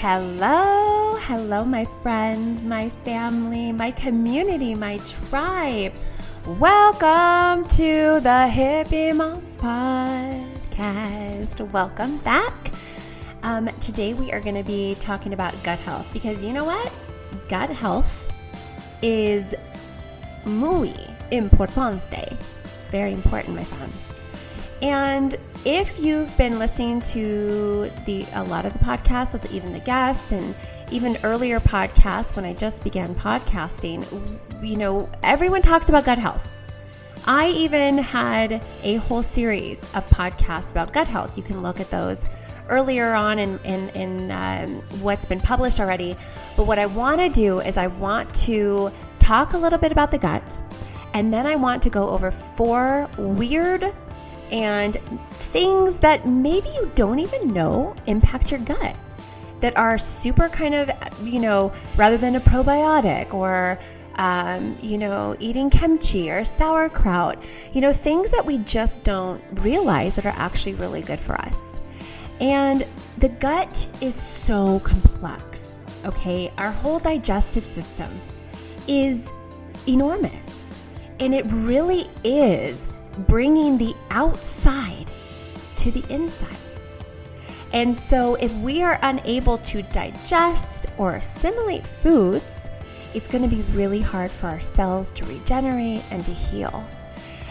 Hello, hello, my friends, my family, my community, my tribe. Welcome to the Hippie Moms Podcast. Welcome back. Um, today we are going to be talking about gut health because you know what? Gut health is muy importante. It's very important, my friends. And if you've been listening to the a lot of the podcasts with even the guests and even earlier podcasts when I just began podcasting, you know, everyone talks about gut health. I even had a whole series of podcasts about gut health. You can look at those earlier on in, in, in um, what's been published already. But what I want to do is I want to talk a little bit about the gut, and then I want to go over four weird and things that maybe you don't even know impact your gut that are super kind of, you know, rather than a probiotic or, um, you know, eating kimchi or sauerkraut, you know, things that we just don't realize that are actually really good for us. And the gut is so complex, okay? Our whole digestive system is enormous, and it really is bringing the outside to the insides. And so, if we are unable to digest or assimilate foods, it's going to be really hard for our cells to regenerate and to heal.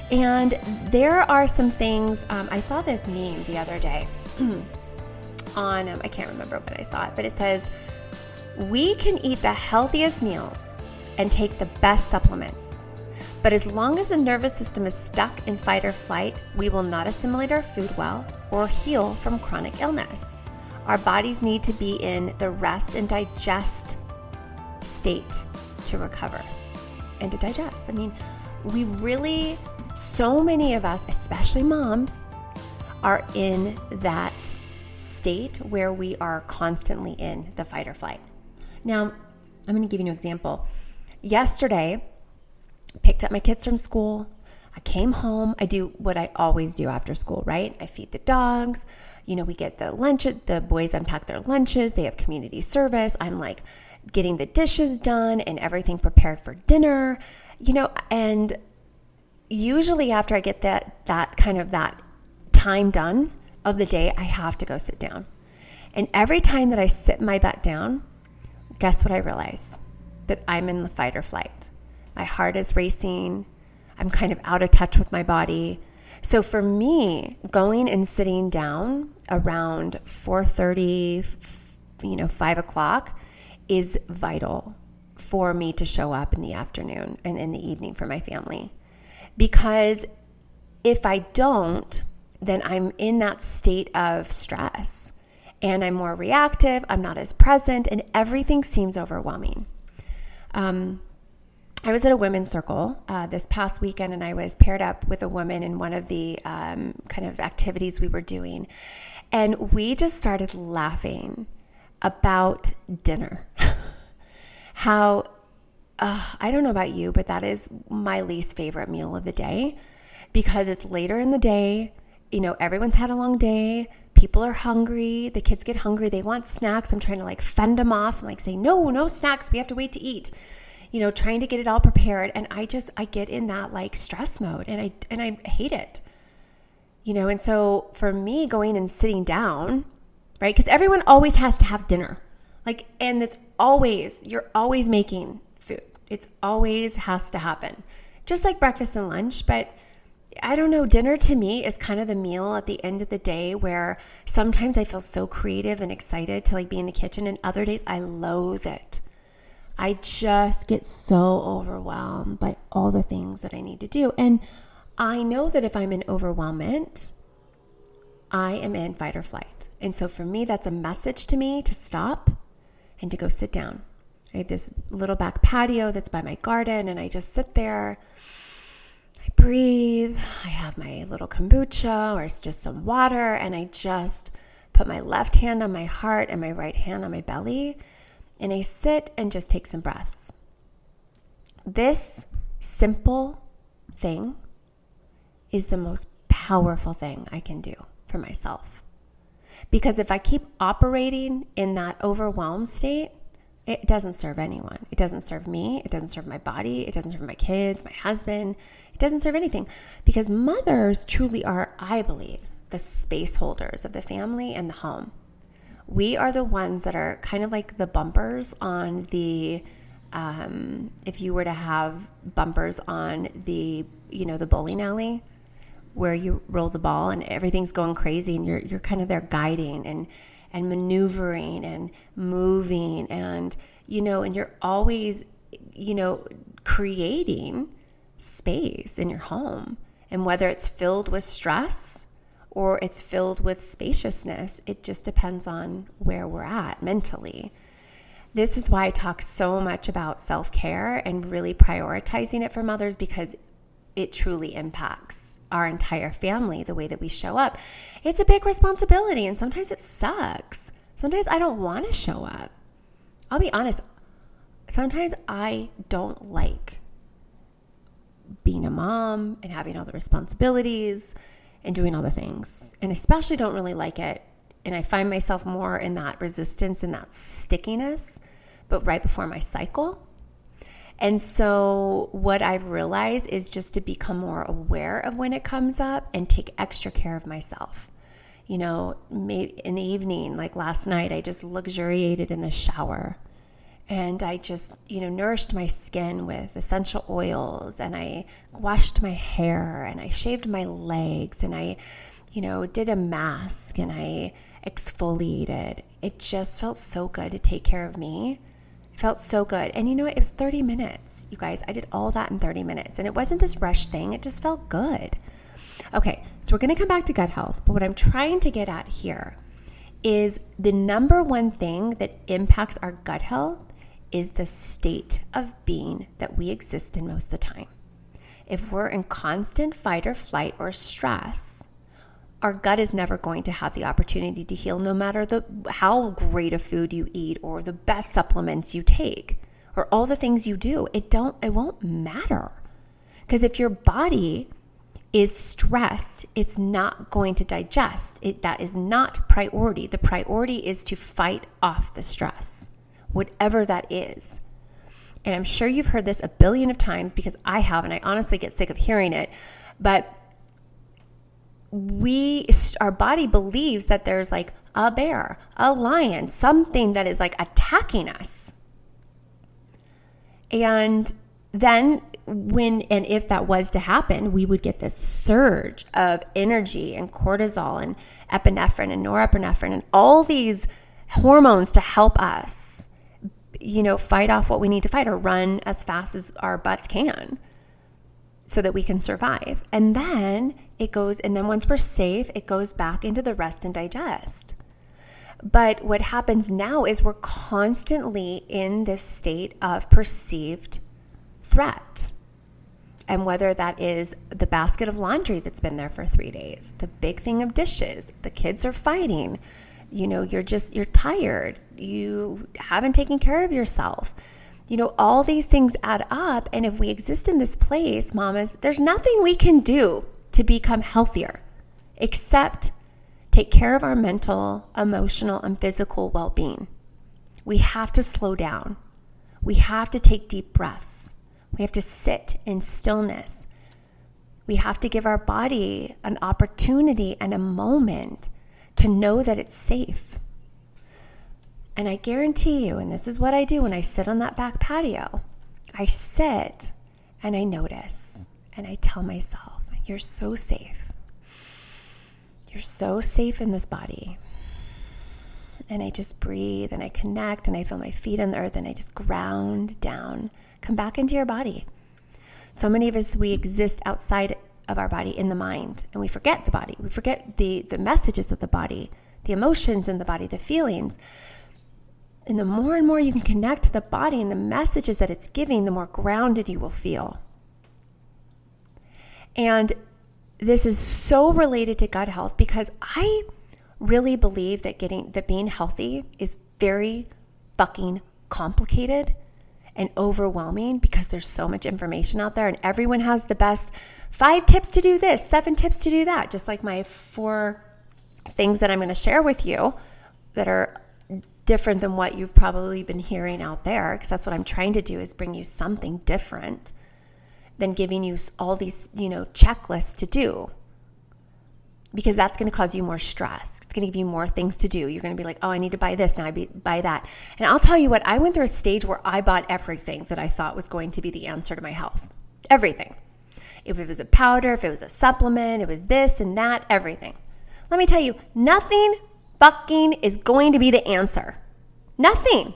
And there are some things, um, I saw this meme the other day on, um, I can't remember when I saw it, but it says, We can eat the healthiest meals and take the best supplements but as long as the nervous system is stuck in fight or flight, we will not assimilate our food well or heal from chronic illness. Our bodies need to be in the rest and digest state to recover and to digest. I mean, we really, so many of us, especially moms, are in that state where we are constantly in the fight or flight. Now, I'm going to give you an example. Yesterday, picked up my kids from school. I came home. I do what I always do after school, right? I feed the dogs. You know, we get the lunch, the boys unpack their lunches. They have community service. I'm like getting the dishes done and everything prepared for dinner, you know, and usually after I get that, that kind of that time done of the day, I have to go sit down. And every time that I sit my butt down, guess what I realize? That I'm in the fight or flight. My heart is racing. I'm kind of out of touch with my body. So for me, going and sitting down around 4:30, you know, five o'clock, is vital for me to show up in the afternoon and in the evening for my family. Because if I don't, then I'm in that state of stress and I'm more reactive, I'm not as present, and everything seems overwhelming. Um, I was at a women's circle uh, this past weekend, and I was paired up with a woman in one of the um, kind of activities we were doing. And we just started laughing about dinner. How, uh, I don't know about you, but that is my least favorite meal of the day because it's later in the day. You know, everyone's had a long day. People are hungry. The kids get hungry. They want snacks. I'm trying to like fend them off and like say, no, no snacks. We have to wait to eat you know, trying to get it all prepared. And I just, I get in that like stress mode and I, and I hate it, you know? And so for me going and sitting down, right? Cause everyone always has to have dinner. Like, and it's always, you're always making food. It's always has to happen. Just like breakfast and lunch, but I don't know, dinner to me is kind of the meal at the end of the day where sometimes I feel so creative and excited to like be in the kitchen and other days I loathe it. I just get so overwhelmed by all the things that I need to do. And I know that if I'm in overwhelmment, I am in fight or flight. And so for me, that's a message to me to stop and to go sit down. I have this little back patio that's by my garden, and I just sit there. I breathe. I have my little kombucha or it's just some water, and I just put my left hand on my heart and my right hand on my belly and I sit and just take some breaths. This simple thing is the most powerful thing I can do for myself. Because if I keep operating in that overwhelmed state, it doesn't serve anyone. It doesn't serve me. It doesn't serve my body. It doesn't serve my kids, my husband. It doesn't serve anything because mothers truly are, I believe, the space holders of the family and the home. We are the ones that are kind of like the bumpers on the, um, if you were to have bumpers on the, you know, the bowling alley where you roll the ball and everything's going crazy and you're, you're kind of there guiding and, and maneuvering and moving and you know and you're always you know creating space in your home. And whether it's filled with stress or it's filled with spaciousness it just depends on where we're at mentally this is why I talk so much about self care and really prioritizing it for mothers because it truly impacts our entire family, the way that we show up. It's a big responsibility, and sometimes it sucks. Sometimes I don't want to show up. I'll be honest, sometimes I don't like being a mom and having all the responsibilities and doing all the things, and especially don't really like it. And I find myself more in that resistance and that stickiness, but right before my cycle and so, what I've realized is just to become more aware of when it comes up and take extra care of myself. You know, in the evening, like last night, I just luxuriated in the shower and I just, you know, nourished my skin with essential oils and I washed my hair and I shaved my legs and I, you know, did a mask and I exfoliated. It just felt so good to take care of me It felt so good. And you know what? It was 30 minutes. You guys, I did all that in 30 minutes. And it wasn't this rush thing, it just felt good. Okay, so we're going to come back to gut health. But what I'm trying to get at here is the number one thing that impacts our gut health is the state of being that we exist in most of the time. If we're in constant fight or flight or stress, our gut is never going to have the opportunity to heal no matter the how great a food you eat or the best supplements you take or all the things you do. It don't it won't matter. Because if your body is stressed it's not going to digest. It that is not priority. The priority is to fight off the stress whatever that is and i'm sure you've heard this a billion of times because i have and i honestly get sick of hearing it but we our body believes that there's like a bear, a lion, something that is like attacking us. And then when and if that was to happen, we would get this surge of energy and cortisol and epinephrine and norepinephrine and all these hormones to help us you know fight off what we need to fight or run as fast as our butts can so that we can survive. And then it goes, and then once we're safe, it goes back into the rest and digest. But what happens now is we're constantly in this state of perceived threat. And whether that is the basket of laundry that's been there for three days, the big thing of dishes, the kids are fighting, you know, you're just, you're tired, you haven't taken care of yourself you know, all these things add up. And if we exist in this place, mamas, there's nothing we can do to become healthier except take care of our mental, emotional, and physical well being. We have to slow down. We have to take deep breaths. We have to sit in stillness. We have to give our body an opportunity and a moment to know that it's safe. And I guarantee you, and this is what I do when I sit on that back patio, I sit and I notice and I tell myself, You're so safe. You're so safe in this body. And I just breathe and I connect and I feel my feet on the earth and I just ground down. Come back into your body. So many of us, we exist outside of our body in the mind and we forget the body. We forget the, the messages of the body, the emotions in the body, the feelings. And the more and more you can connect to the body and the messages that it's giving, the more grounded you will feel. And this is so related to gut health because I really believe that getting that being healthy is very fucking complicated and overwhelming because there's so much information out there and everyone has the best five tips to do this, seven tips to do that, just like my four things that I'm going to share with you that are different than what you've probably been hearing out there because that's what I'm trying to do is bring you something different than giving you all these, you know, checklists to do. Because that's going to cause you more stress. It's going to give you more things to do. You're going to be like, oh, I need to buy this now, I buy that. And I'll tell you what, I went through a stage where I bought everything that I thought was going to be the answer to my health. Everything. If it was a powder, if it was a supplement, it was this and that, everything. Let me tell you, nothing fucking is going to be the answer. Nothing.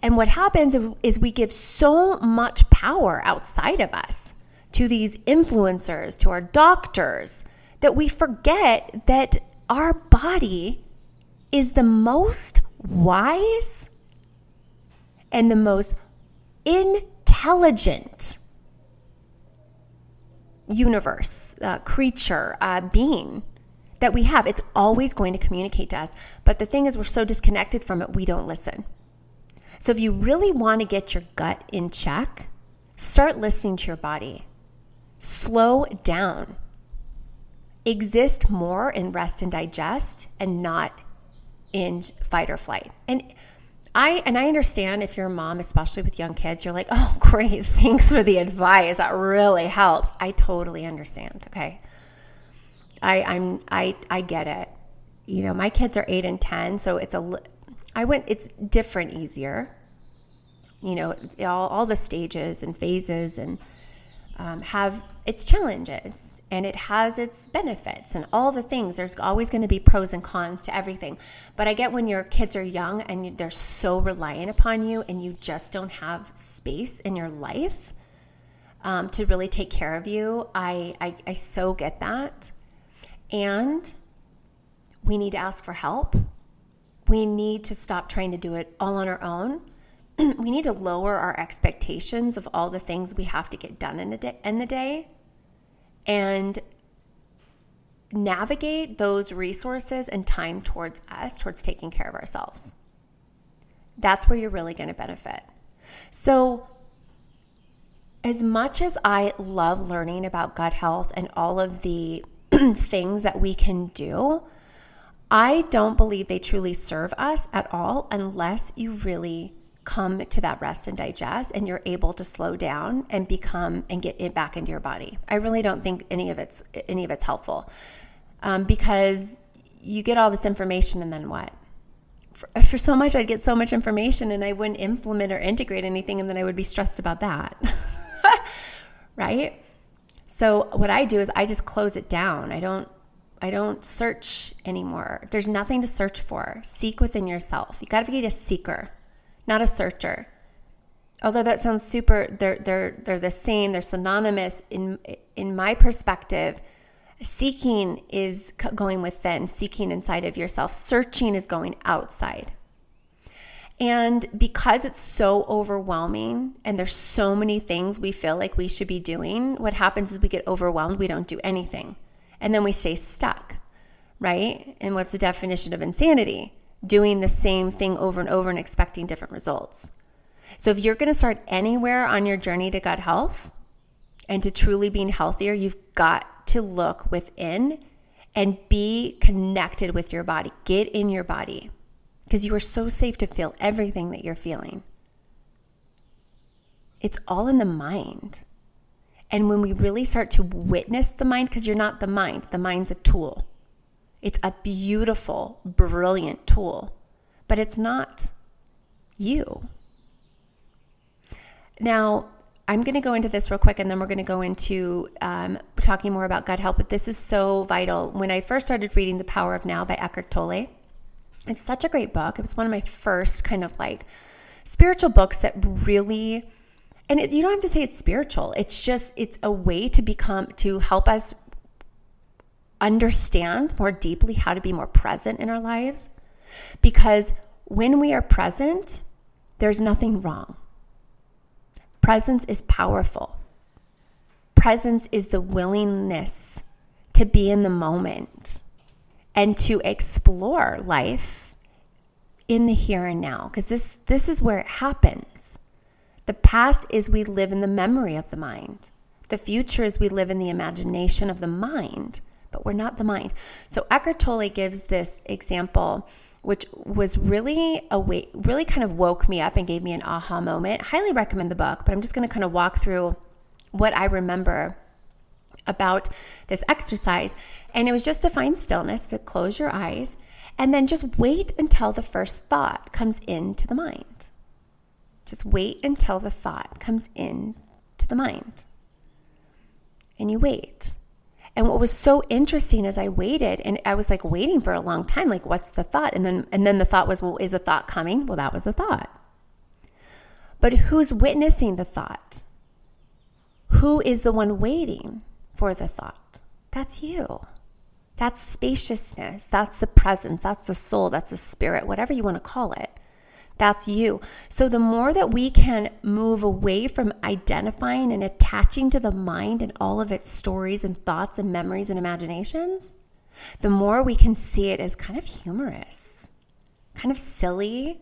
And what happens is we give so much power outside of us to these influencers, to our doctors, that we forget that our body is the most wise and the most intelligent universe, uh, creature, uh, being that we have. It's always going to communicate to us. But the thing is, we're so disconnected from it, we don't listen. So if you really want to get your gut in check, start listening to your body. Slow down. Exist more in rest and digest and not in fight or flight. And I and I understand if you're a mom, especially with young kids, you're like, "Oh, great. Thanks for the advice. That really helps." I totally understand, okay? I I'm I I get it. You know, my kids are 8 and 10, so it's a I went, it's different, easier. You know, all, all the stages and phases and um, have its challenges and it has its benefits and all the things. There's always going to be pros and cons to everything. But I get when your kids are young and they're so reliant upon you and you just don't have space in your life um, to really take care of you. I, I, I so get that. And we need to ask for help we need to stop trying to do it all on our own. we need to lower our expectations of all the things we have to get done in, day, in the day and navigate those resources and time towards us, towards taking care of ourselves. That's where you're really going to benefit. So, as much as I love learning about gut health and all of the things that we can do, I don't believe they truly serve us at all unless you really come to that rest and digest and you're able to slow down and become and get it back into your body. I really don't think any of it's any of it's helpful um, because you get all this information and then what? For, for so much, I'd get so much information and I wouldn't implement or integrate anything, and then I would be stressed about that. right? So, what I do is I just close it down. I don't I don't search anymore. There's nothing to search for. Seek within yourself. You got to be a seeker, not a searcher. Although that sounds super, they're they're they're the same. They're synonymous in in my perspective. Seeking is going within, seeking inside of yourself. Searching is going outside. And because it's so overwhelming and there's so many things we feel like we should be doing, what happens is we get overwhelmed, we don't do anything and then we stay stuck, right? And what's the definition of insanity? Doing the same thing over and over and expecting different results. So if you're going to start anywhere on your journey to gut health and to truly being healthier, you've got to look within and be connected with your body. Get in your body because you are so safe to feel everything that you're feeling. It's all in the mind. And when we really start to witness the mind, because you're not the mind, the mind's a tool. It's a beautiful, brilliant tool, but it's not you. Now, I'm going to go into this real quick and then we're going to go into um, talking more about gut health. But this is so vital. When I first started reading The Power of Now by Eckhart Tolle, it's such a great book. It was one of my first kind of like spiritual books that really and it, you don't have to say it's spiritual it's just it's a way to become to help us understand more deeply how to be more present in our lives because when we are present there's nothing wrong presence is powerful presence is the willingness to be in the moment and to explore life in the here and now because this this is where it happens the past is we live in the memory of the mind. The future is we live in the imagination of the mind. But we're not the mind. So Eckhart Tolle gives this example which was really a way, really kind of woke me up and gave me an aha moment. Highly recommend the book, but I'm just going to kind of walk through what I remember about this exercise. And it was just to find stillness, to close your eyes, and then just wait until the first thought comes into the mind. Just wait until the thought comes in to the mind. And you wait. And what was so interesting is I waited and I was like waiting for a long time like what's the thought? And then and then the thought was well is a thought coming? Well that was a thought. But who's witnessing the thought? Who is the one waiting for the thought? That's you. That's spaciousness. That's the presence. That's the soul. That's the spirit, whatever you want to call it. That's you. So, the more that we can move away from identifying and attaching to the mind and all of its stories and thoughts and memories and imaginations, the more we can see it as kind of humorous, kind of silly.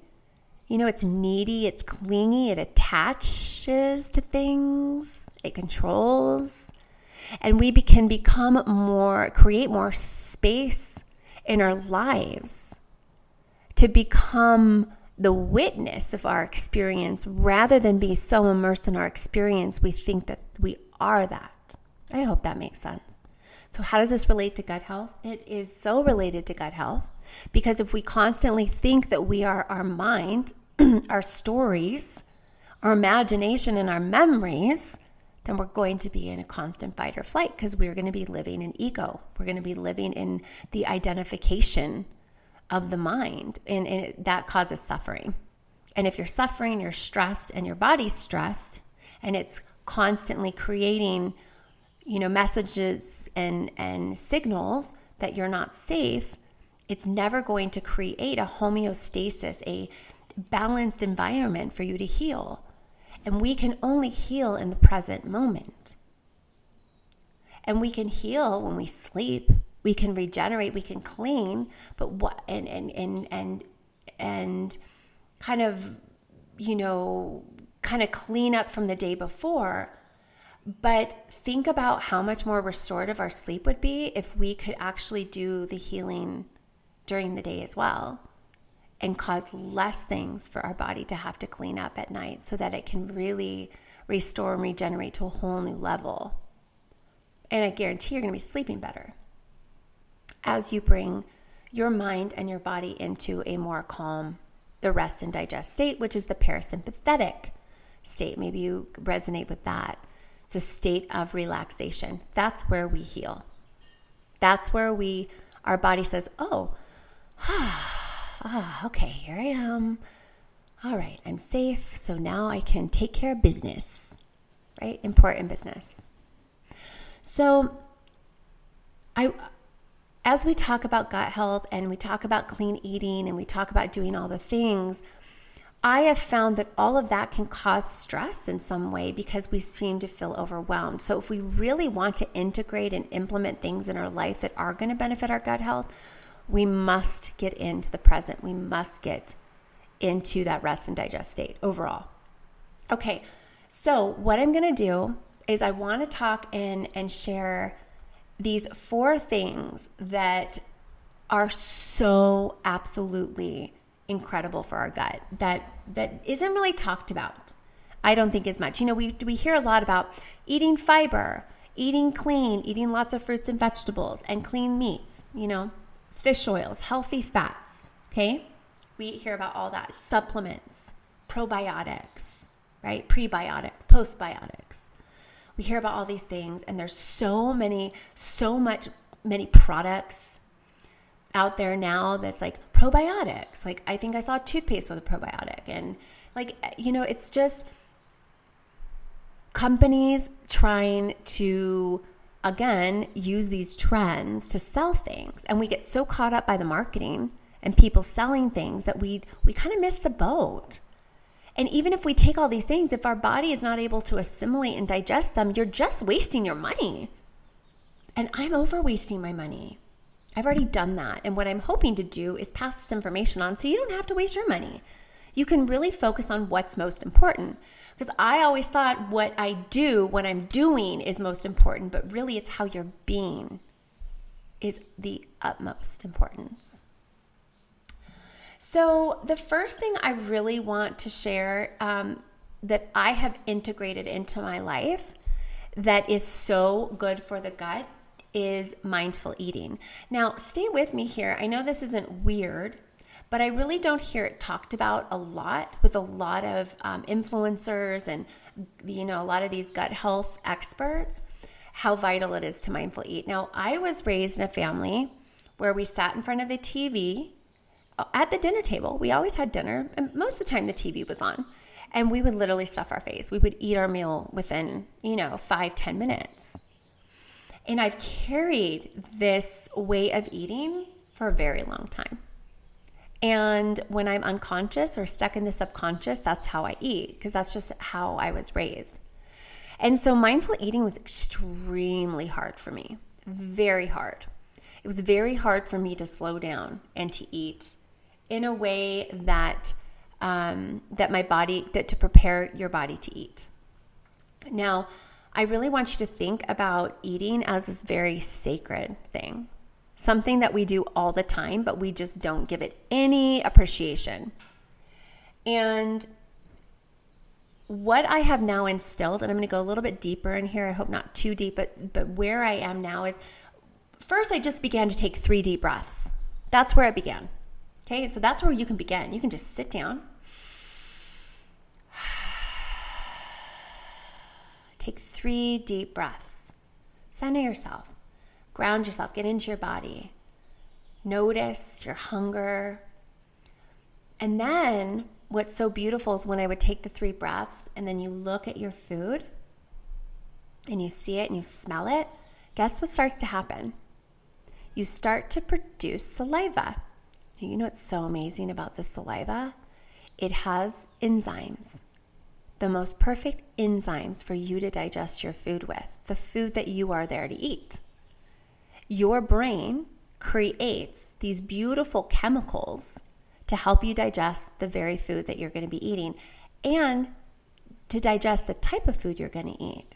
You know, it's needy, it's clingy, it attaches to things, it controls. And we can become more, create more space in our lives to become the witness of our experience rather than be so immersed in our experience we think that we are that. I hope that makes sense. So, how does this relate to gut health? It is so related to gut health because if we constantly think that we are our mind, our stories, our imagination, and our memories, then we're going to be in a constant fight or flight because we're going to be living in ego. We're going to be living in the identification of the mind, and, and it, that causes suffering. And if you're suffering, you're stressed, and your body's stressed, and it's constantly creating, you know, messages and and signals that you're not safe, it's never going to create a homeostasis, a balanced environment for you to heal. And we can only heal in the present moment. And we can heal when we sleep we can regenerate, we can clean, but what and and and and and kind of you know kind of clean up from the day before. But think about how much more restorative our sleep would be if we could actually do the healing during the day as well and cause less things for our body to have to clean up at night so that it can really restore and regenerate to a whole new level. And I guarantee you're going to be sleeping better as you bring your mind and your body into a more calm, the rest and digest state, which is the parasympathetic state. Maybe you resonate with that. It's a state of relaxation. That's where we heal. That's where we, our body says, oh, ah, okay, here I am. All right, I'm safe. So now I can take care of business, right? Important business. So I, as we talk about gut health and we talk about clean eating and we talk about doing all the things, I have found that all of that can cause stress in some way because we seem to feel overwhelmed. So, if we really want to integrate and implement things in our life that are going to benefit our gut health, we must get into the present. We must get into that rest and digest state overall. Okay, so what I'm going to do is I want to talk and and share these four things that are so absolutely incredible for our gut that that isn't really talked about. I don't think as much. You know, we we hear a lot about eating fiber, eating clean, eating lots of fruits and vegetables and clean meats, you know, fish oils, healthy fats, okay? We hear about all that, supplements, probiotics, right? Prebiotics, postbiotics we hear about all these things and there's so many so much many products out there now that's like probiotics. Like i think i saw toothpaste with a probiotic and like you know it's just companies trying to again use these trends to sell things and we get so caught up by the marketing and people selling things that we we kind of miss the boat and even if we take all these things, if our body is not able to assimilate and digest them, you're just wasting your money. And I'm over wasting my money. I've already done that. And what I'm hoping to do is pass this information on so you don't have to waste your money. You can really focus on what's most important. Because I always thought what I do, what I'm doing is most important, but really it's how you're being. is the utmost importance. So, the first thing I really want to share um, that I have integrated into my life that is so good for the gut is mindful eating. Now, stay with me here. I know this isn't weird, but I really don't hear it talked about a lot with a lot of um, influencers and you know a lot of these gut health experts how vital it is to mindful eat. Now, I was raised in a family where we sat in front of the TV at the dinner table. We always had dinner, and most of the time the TV was on. And we would literally stuff our face. We would eat our meal within, you know, five ten minutes. And I've carried this way of eating for a very long time. And when I'm unconscious or stuck in the subconscious, that's how I eat because that's just how I was raised. And so mindful eating was extremely hard for me, very hard. It was very hard for me to slow down and to eat in a way that um, that my body that to prepare your body to eat. Now, I really want you to think about eating as this very sacred thing, something that we do all the time, but we just don't give it any appreciation. And what I have now instilled, and I'm going to go a little bit deeper in here. I hope not too deep, but but where I am now is first I just began to take three deep breaths. That's where it began. Okay, so that's where you can begin. You can just sit down. Take three deep breaths. Center yourself. Ground yourself. Get into your body. Notice your hunger. And then what's so beautiful is when I would take the three breaths and then you look at your food and you see it and you smell it, guess what starts to happen? You start to produce saliva. You know what's so amazing about the saliva? It has enzymes, the most perfect enzymes for you to digest your food with, the food that you are there to eat. Your brain creates these beautiful chemicals to help you digest the very food that you're going to be eating and to digest the type of food you're going to eat.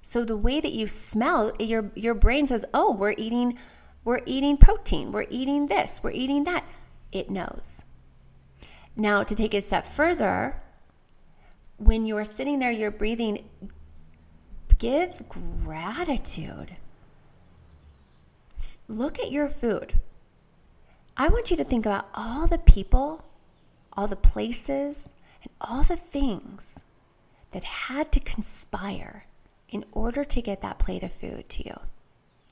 So the way that you smell, your your brain says, "Oh, we're eating we're eating protein. We're eating this. We're eating that." It knows. Now, to take it a step further, when you're sitting there, you're breathing, give gratitude. Look at your food. I want you to think about all the people, all the places, and all the things that had to conspire in order to get that plate of food to you.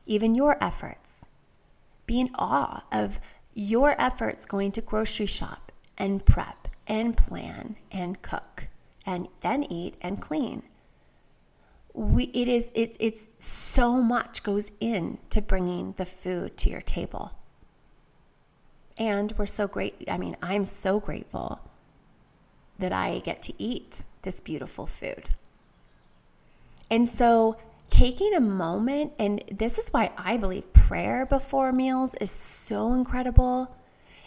Even your efforts. Be in awe of your efforts going to grocery shop and prep and plan and cook and then eat and clean. We, it is it, it's so much goes in to bringing the food to your table and we're so great. I mean, I'm so grateful that I get to eat this beautiful food. And so, taking a moment, and this is why I believe prayer before meals is so incredible.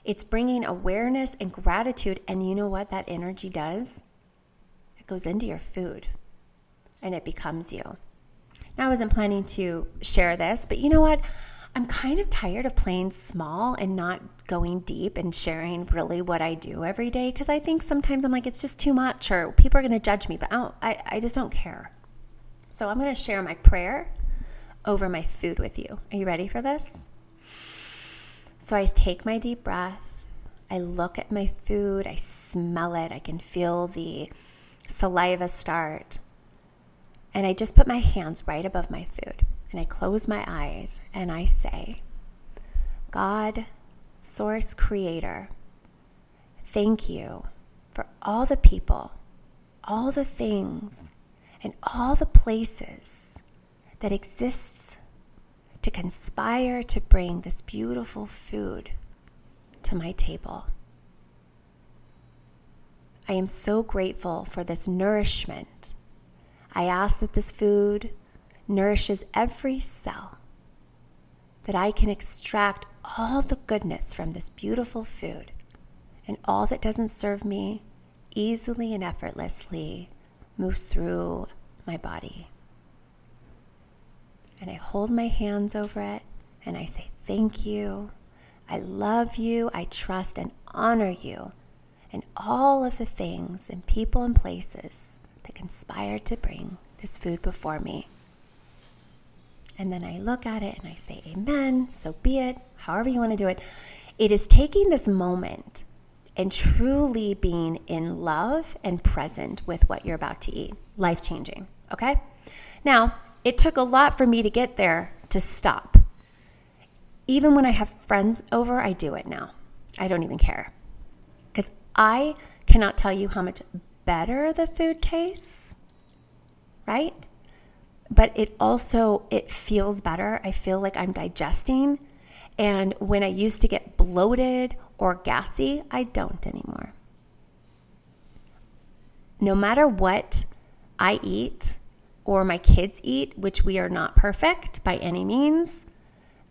It's bringing awareness and gratitude. And you know what that energy does? It goes into your food and it becomes you. Now, I wasn't planning to share this, but you know what? I'm kind of tired of playing small and not going deep and sharing really what I do every day because I think sometimes I'm like, it's just too much or people are going to judge me, but I, I, I just don't care. So I'm going to share my prayer over my food with you. Are you ready for this? So I take my deep breath. I look at my food. I smell it. I can feel the saliva start. And I just put my hands right above my food and I close my eyes and I say, God, Source Creator, thank you for all the people, all the things, and all the places that exists to conspire to bring this beautiful food to my table. I am so grateful for this nourishment. I ask that this food nourishes every cell, that I can extract all the goodness from this beautiful food, and all that doesn't serve me easily and effortlessly moves through my body. And I hold my hands over it and I say, Thank you. I love you. I trust and honor you and all of the things and people and places that conspire to bring this food before me. And then I look at it and I say, Amen, so be it, however you want to do it. It is taking this moment and truly being in love and present with what you're about to eat. Life changing, okay? Now, it took a lot for me to get there to stop. Even when I have friends over, I do it now. I don't even care. Because I cannot tell you how much better the food tastes, right? But it also it feels better. I feel like I'm digesting. And when I used to get bloated or gassy, I don't anymore. No matter what I eat or my kids eat, which we are not perfect by any means,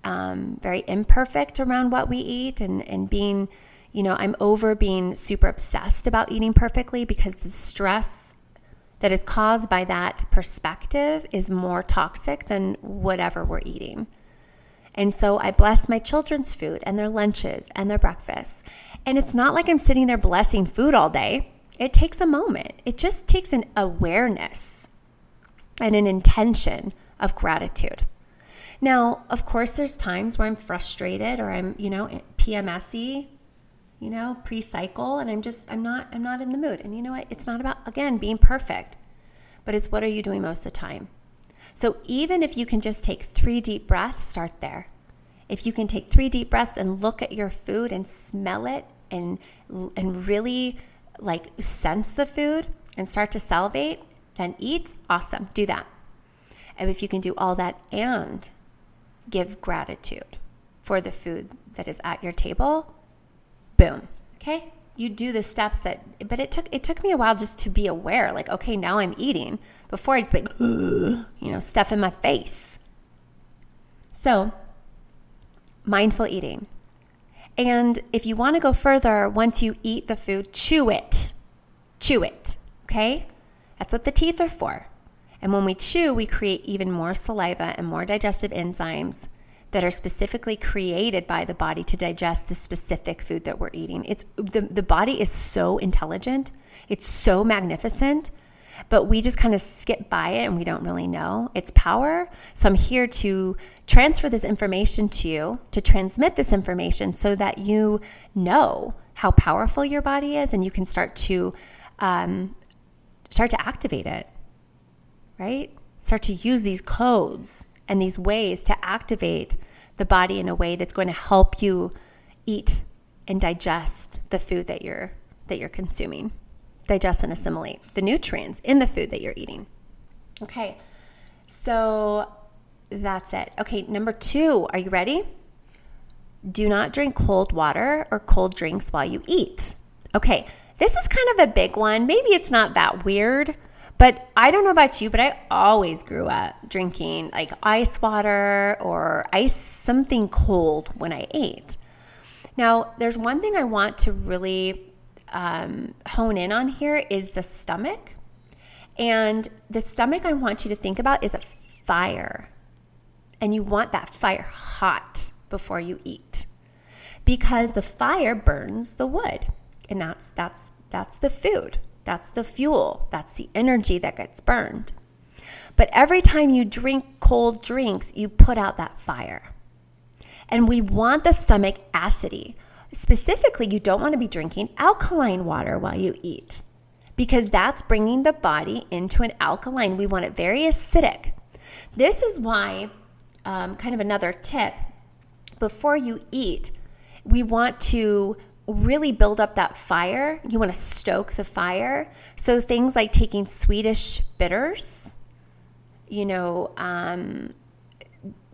um, very imperfect around what we eat and, and being, you know, I'm over being super obsessed about eating perfectly because the stress that is caused by that perspective is more toxic than whatever we're eating. And so I bless my children's food and their lunches and their breakfasts. And it's not like I'm sitting there blessing food all day. It takes a moment. It just takes an awareness and an intention of gratitude. Now, of course, there's times where I'm frustrated or I'm, you know, PMSy, you know, pre-cycle, and I'm just, I'm not, I'm not in the mood. And you know what? It's not about again being perfect, but it's what are you doing most of the time. So even if you can just take three deep breaths, start there. If you can take three deep breaths and look at your food and smell it and and really like sense the food and start to salivate, then eat. Awesome. Do that. And if you can do all that and give gratitude for the food that is at your table, boom. Okay? You do the steps that but it took it took me a while just to be aware like okay, now I'm eating before I just like you know, stuff in my face. So, mindful eating. And if you want to go further, once you eat the food, chew it. Chew it, okay? That's what the teeth are for. And when we chew, we create even more saliva and more digestive enzymes that are specifically created by the body to digest the specific food that we're eating. It's the, the body is so intelligent, it's so magnificent, but we just kind of skip by it and we don't really know its power. So I'm here to transfer this information to you, to transmit this information so that you know how powerful your body is and you can start to um, start to activate it right? Start to use these codes and these ways to activate the body in a way that's going to help you eat and digest the food that you're that you're consuming. Digest and assimilate the nutrients in the food that you're eating. Okay. So that's it. Okay, number 2, are you ready? Do not drink cold water or cold drinks while you eat. Okay, this is kind of a big one. Maybe it's not that weird, but I don't know about you, but I always grew up drinking like ice water or ice something cold when I ate. Now, there's one thing I want to really um, hone in on here is the stomach. And the stomach I want you to think about is a fire. And you want that fire hot before you eat because the fire burns the wood. And that's that's that's the food. That's the fuel, that's the energy that gets burned. But every time you drink cold drinks, you put out that fire. And we want the stomach acidy. Specifically, you don't want to be drinking alkaline water while you eat because that's bringing the body into an alkaline. We want it very acidic. This is why, um, kind of another tip before you eat, we want to really build up that fire. You want to stoke the fire. So things like taking Swedish bitters, you know, um,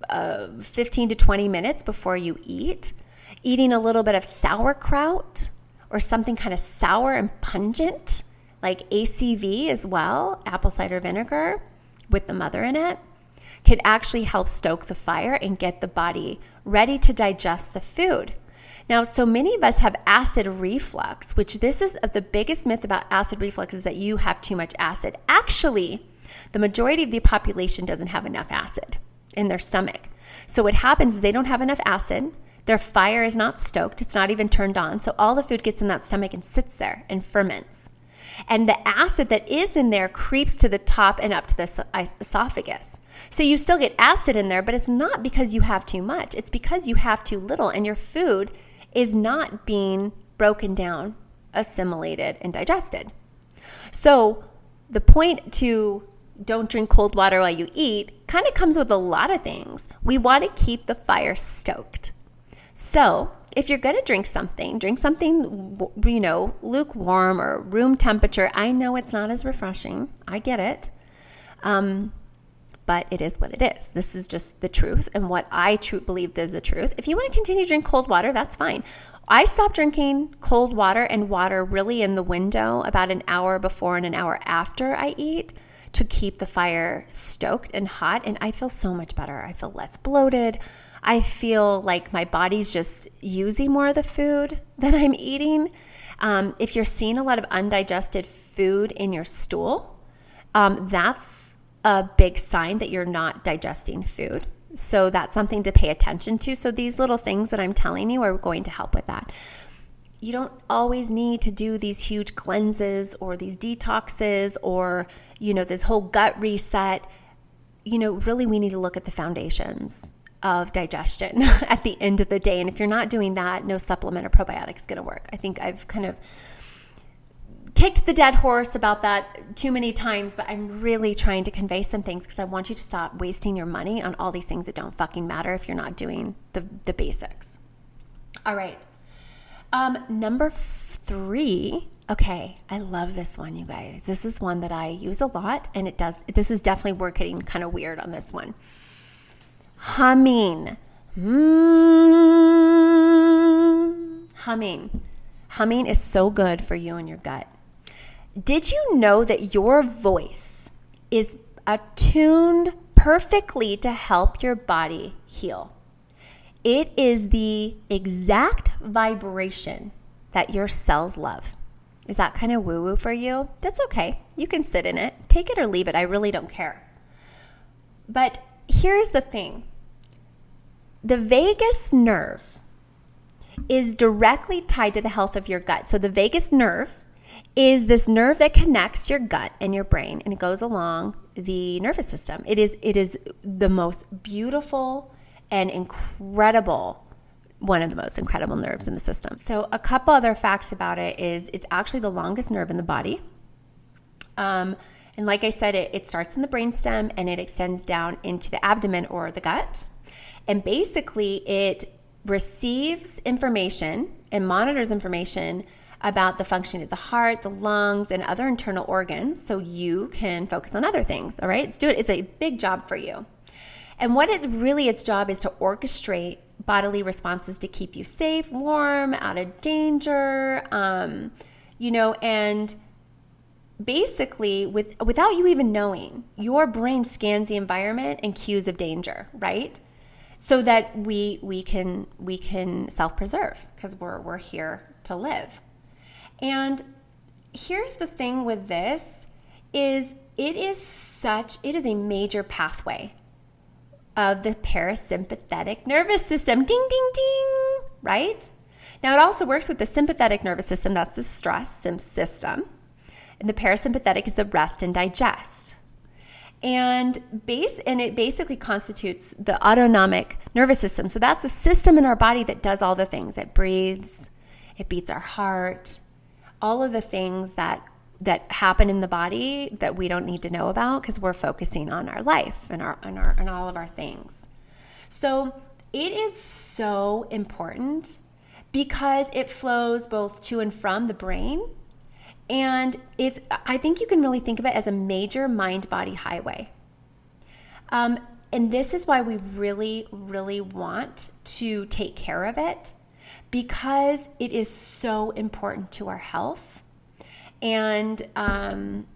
uh, 15 to 20 minutes before you eat, eating a little bit of sauerkraut or something kind of sour and pungent, like ACV as well, apple cider vinegar with the mother in it, could actually help stoke the fire and get the body ready to digest the food. Now, so many of us have acid reflux, which this is of the biggest myth about acid reflux is that you have too much acid. Actually, the majority of the population doesn't have enough acid in their stomach. So what happens is they don't have enough acid. Their fire is not stoked. It's not even turned on. So all the food gets in that stomach and sits there and ferments. And the acid that is in there creeps to the top and up to the esophagus. So you still get acid in there, but it's not because you have too much. It's because you have too little and your food is not being broken down, assimilated, and digested. So the point to don't drink cold water while you eat kind of comes with a lot of things. We want to keep the fire stoked. So, if you're going to drink something, drink something, you know, lukewarm or room temperature. I know it's not as refreshing. I get it. Um, but it is what it is. This is just the truth and what I truly believe is the truth. If you want to continue to drink cold water, that's fine. I stopped drinking cold water and water really in the window about an hour before and an hour after I eat to keep the fire stoked and hot. And I feel so much better. I feel less bloated. I feel like my body's just using more of the food that I'm eating. Um, if you're seeing a lot of undigested food in your stool, um, that's a big sign that you're not digesting food. So that's something to pay attention to. So these little things that I'm telling you are going to help with that. You don't always need to do these huge cleanses or these detoxes or, you know, this whole gut reset. You know, really, we need to look at the foundations of digestion at the end of the day. And if you're not doing that, no supplement or probiotic is going to work. I think I've kind of kicked the dead horse about that too many times, but I'm really trying to convey some things because I want you to stop wasting your money on all these things that don't fucking matter if you're not doing the, the basics. All right. Um, number three. Okay, I love this one, you guys. This is one that I use a lot, and it does. This is definitely we're getting kind of weird on this one humming. Mm, humming. Humming is so good for you and your gut. Did you know that your voice is attuned perfectly to help your body heal? It is the exact vibration that your cells love. Is that kind of woo woo for you? That's okay. You can sit in it, take it or leave it. I really don't care. But here's the thing the vagus nerve is directly tied to the health of your gut. So, the vagus nerve is this nerve that connects your gut and your brain and it goes along the nervous system. It is it is the most beautiful and incredible one of the most incredible nerves in the system. So a couple other facts about it is it's actually the longest nerve in the body. Um, and like I said, it, it starts in the brainstem and it extends down into the abdomen or the gut. And basically, it receives information and monitors information about the functioning of the heart, the lungs, and other internal organs so you can focus on other things. All right, let's do it. It's a big job for you. And what it really its job is to orchestrate bodily responses to keep you safe, warm, out of danger, um, you know, and basically with without you even knowing, your brain scans the environment and cues of danger, right? So that we we can we can self-preserve because we're we're here to live. And here's the thing with this is it is such it is a major pathway of the parasympathetic nervous system. Ding ding ding, right? Now it also works with the sympathetic nervous system, that's the stress system. And the parasympathetic is the rest and digest. And base and it basically constitutes the autonomic nervous system. So that's a system in our body that does all the things. It breathes, it beats our heart, all of the things that that happen in the body that we don't need to know about because we're focusing on our life and our and our and all of our things. So it is so important because it flows both to and from the brain and it's I think you can really think of it as a major mind body highway. Um, and this is why we really, really want to take care of it because it is so important to our health. And um,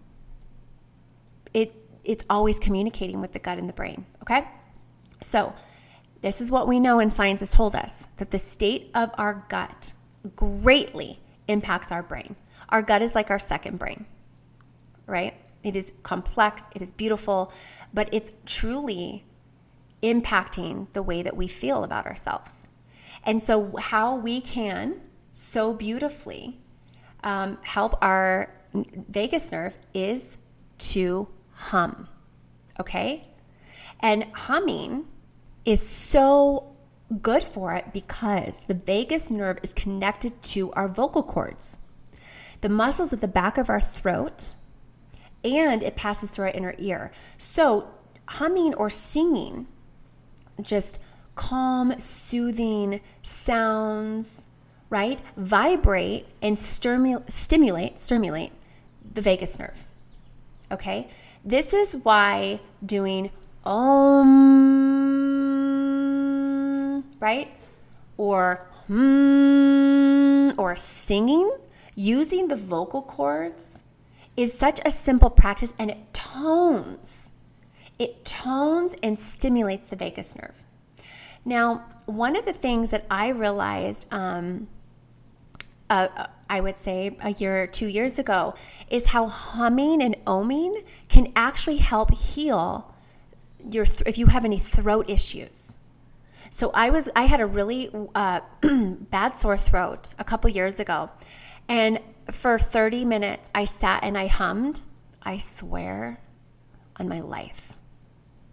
it, it's always communicating with the gut and the brain. Okay? So, this is what we know and science has told us that the state of our gut greatly impacts our brain. Our gut is like our second brain, right? It is complex, it is beautiful, but it's truly impacting the way that we feel about ourselves. And so, how we can so beautifully um, help our vagus nerve is to hum. Okay? And humming is so good for it because the vagus nerve is connected to our vocal cords, the muscles at the back of our throat, and it passes through our inner ear. So, humming or singing, just calm, soothing sounds, right? Vibrate and stimulate, stimulate the vagus nerve. Okay? This is why doing om, right? Or hmm, or singing, using the vocal cords is such a simple practice and it tones. It tones and stimulates the vagus nerve. Now, one of the things that I realized, um, uh, I would say a year or two years ago, is how humming and oming can actually help heal your th- if you have any throat issues. So I was I had a really uh, bad sore throat a couple years ago, and for 30 minutes I sat and I hummed. I swear on my life,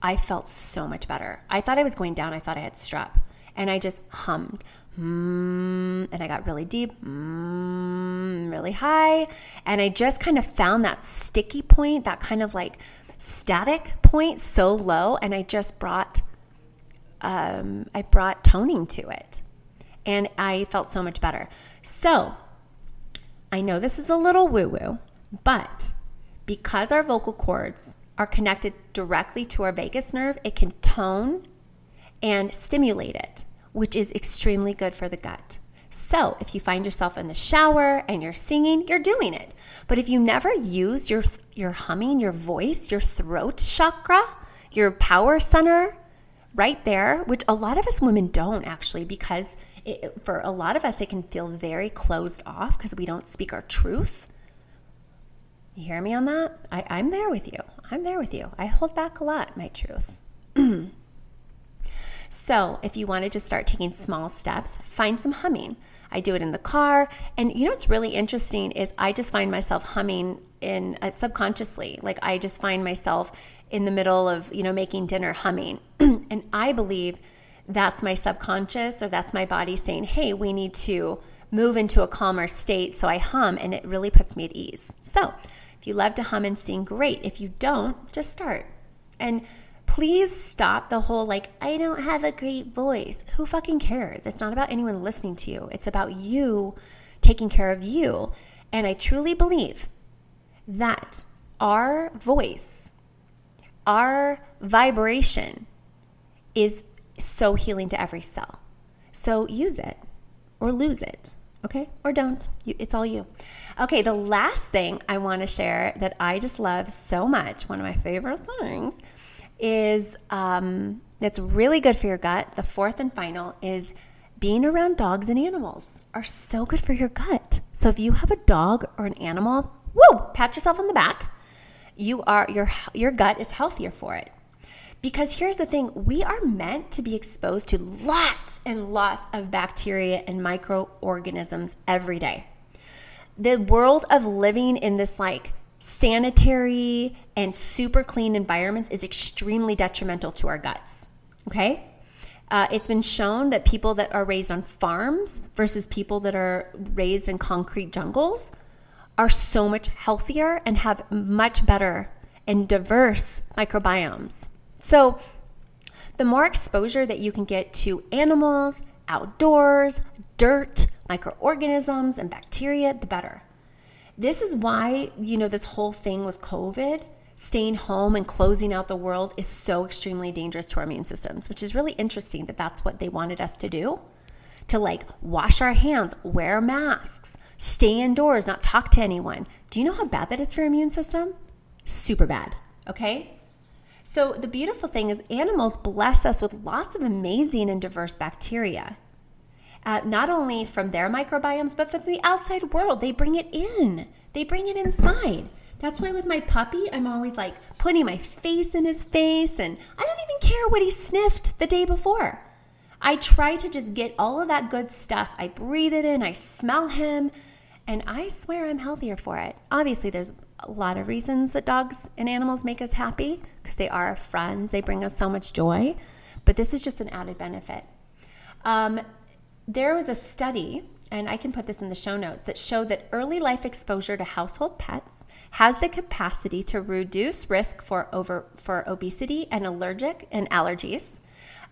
I felt so much better. I thought I was going down. I thought I had strep, and I just hummed. Mm, and I got really deep, mm, really high. And I just kind of found that sticky point, that kind of like static point so low. And I just brought, um, I brought toning to it. And I felt so much better. So I know this is a little woo woo, but because our vocal cords are connected directly to our vagus nerve, it can tone and stimulate it, which is extremely good for the gut. So, if you find yourself in the shower and you're singing, you're doing it. But if you never use your your humming, your voice, your throat chakra, your power center right there, which a lot of us women don't actually because it, for a lot of us it can feel very closed off because we don't speak our truth. You hear me on that? I, I'm there with you. I'm there with you. I hold back a lot, my truth. so, if you want to just start taking small steps, find some humming. I do it in the car. And you know what's really interesting is I just find myself humming in uh, subconsciously. Like I just find myself in the middle of, you know, making dinner humming. and I believe that's my subconscious or that's my body saying, "Hey, we need to move into a calmer state." So I hum and it really puts me at ease. So, if you love to hum and sing, great. If you don't, just start. And please stop the whole like, I don't have a great voice. Who fucking cares? It's not about anyone listening to you, it's about you taking care of you. And I truly believe that our voice, our vibration is so healing to every cell. So use it or lose it okay? Or don't. You, it's all you. Okay, the last thing I want to share that I just love so much, one of my favorite things, is um, really good for your gut. The fourth and final is being around dogs and animals are so good for your gut. So if you have a dog or an animal, woo, pat yourself on the back. You are your your gut is healthier for it. Because here's the thing we are meant to be exposed to lots and lots of bacteria and microorganisms every day. The world of living in this like sanitary and super clean environments is extremely detrimental to our guts. Okay? Uh, it's been shown that people that are raised on farms versus people that are raised in concrete jungles are so much healthier and have much better and diverse microbiomes. So, the more exposure that you can get to animals, outdoors, dirt, microorganisms, and bacteria, the better. This is why, you know, this whole thing with COVID, staying home and closing out the world is so extremely dangerous to our immune systems, which is really interesting that that's what they wanted us to do. To like wash our hands, wear masks, stay indoors, not talk to anyone. Do you know how bad that is for your immune system? Super bad. Okay? So, the beautiful thing is, animals bless us with lots of amazing and diverse bacteria. uh, not only from their microbiomes, but from the outside world. They bring it in, they bring it inside. That's why with my puppy, I'm always like putting my face in his face, and I don't even care what he sniffed the day before. I try to just get all of that good stuff. I breathe it in, I smell him, and I swear I'm healthier for it. Obviously, there's a lot of reasons that dogs and animals make us happy because they are our friends, they bring us so much joy, but this is just an added benefit. Um, there was a study, and I can put this in the show notes, that showed that early life exposure to household pets has the capacity to reduce risk for over for obesity and allergic and allergies.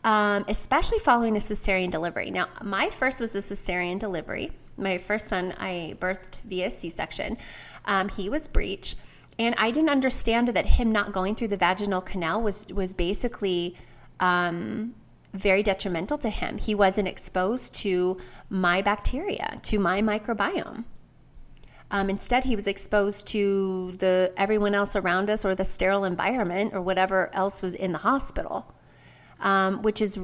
Um, especially following a cesarean delivery. Now, my first was a cesarean delivery. My first son I birthed via C section. Um, he was breech, and I didn't understand that him not going through the vaginal canal was was basically um, very detrimental to him. He wasn't exposed to my bacteria, to my microbiome. Um, instead, he was exposed to the everyone else around us, or the sterile environment, or whatever else was in the hospital, um, which is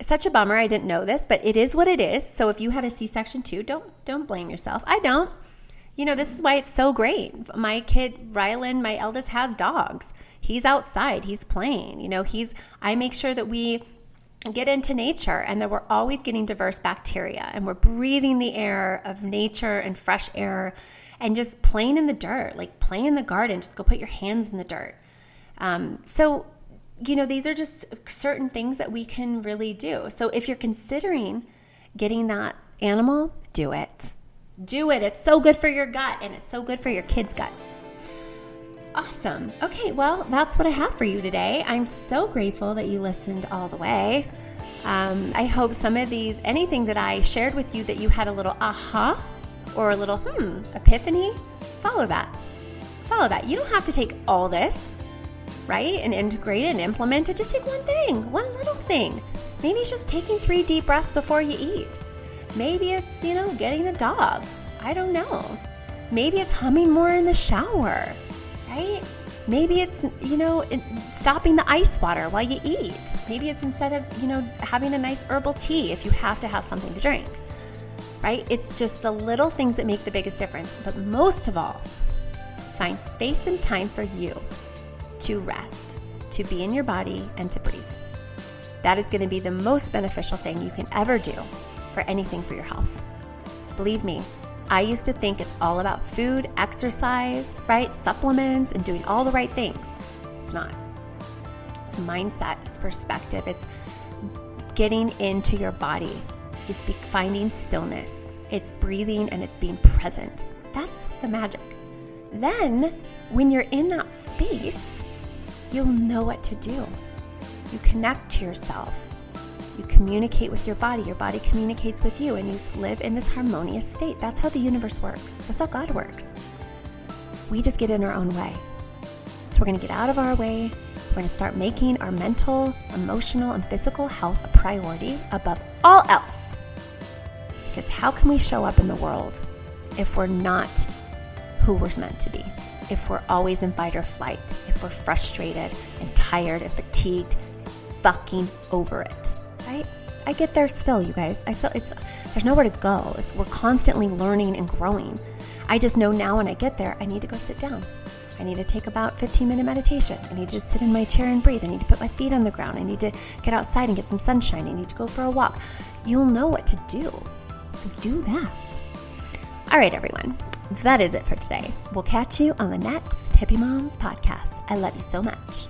such a bummer. I didn't know this, but it is what it is. So if you had a C-section too, don't don't blame yourself. I don't. You know, this is why it's so great. My kid Rylan, my eldest, has dogs. He's outside. He's playing. You know, he's. I make sure that we get into nature and that we're always getting diverse bacteria and we're breathing the air of nature and fresh air and just playing in the dirt, like playing in the garden, just go put your hands in the dirt. Um, so, you know, these are just certain things that we can really do. So, if you're considering getting that animal, do it. Do it. It's so good for your gut and it's so good for your kids' guts. Awesome. Okay, well, that's what I have for you today. I'm so grateful that you listened all the way. Um, I hope some of these, anything that I shared with you, that you had a little aha or a little hmm epiphany. Follow that. Follow that. You don't have to take all this, right, and integrate it and implement it. Just take one thing, one little thing. Maybe it's just taking three deep breaths before you eat. Maybe it's, you know, getting a dog. I don't know. Maybe it's humming more in the shower right? Maybe it's, you know, stopping the ice water while you eat. Maybe it's instead of, you know, having a nice herbal tea if you have to have something to drink, right? It's just the little things that make the biggest difference. But most of all, find space and time for you to rest, to be in your body, and to breathe. That is going to be the most beneficial thing you can ever do for anything for your health. Believe me, I used to think it's all about food, exercise, right? Supplements, and doing all the right things. It's not. It's mindset, it's perspective, it's getting into your body, it's finding stillness, it's breathing, and it's being present. That's the magic. Then, when you're in that space, you'll know what to do. You connect to yourself. You communicate with your body, your body communicates with you, and you live in this harmonious state. That's how the universe works. That's how God works. We just get in our own way. So we're going to get out of our way. We're going to start making our mental, emotional, and physical health a priority above all else. Because how can we show up in the world if we're not who we're meant to be? If we're always in fight or flight, if we're frustrated and tired and fatigued, fucking over it right? I get there still, you guys. I still it's there's nowhere to go. It's we're constantly learning and growing. I just know now when I get there, I need to go sit down. I need to take about 15 minute meditation. I need to just sit in my chair and breathe. I need to put my feet on the ground. I need to get outside and get some sunshine. I need to go for a walk. You'll know what to do. So do that. All right, everyone. That is it for today. We'll catch you on the next Hippie Moms podcast. I love you so much.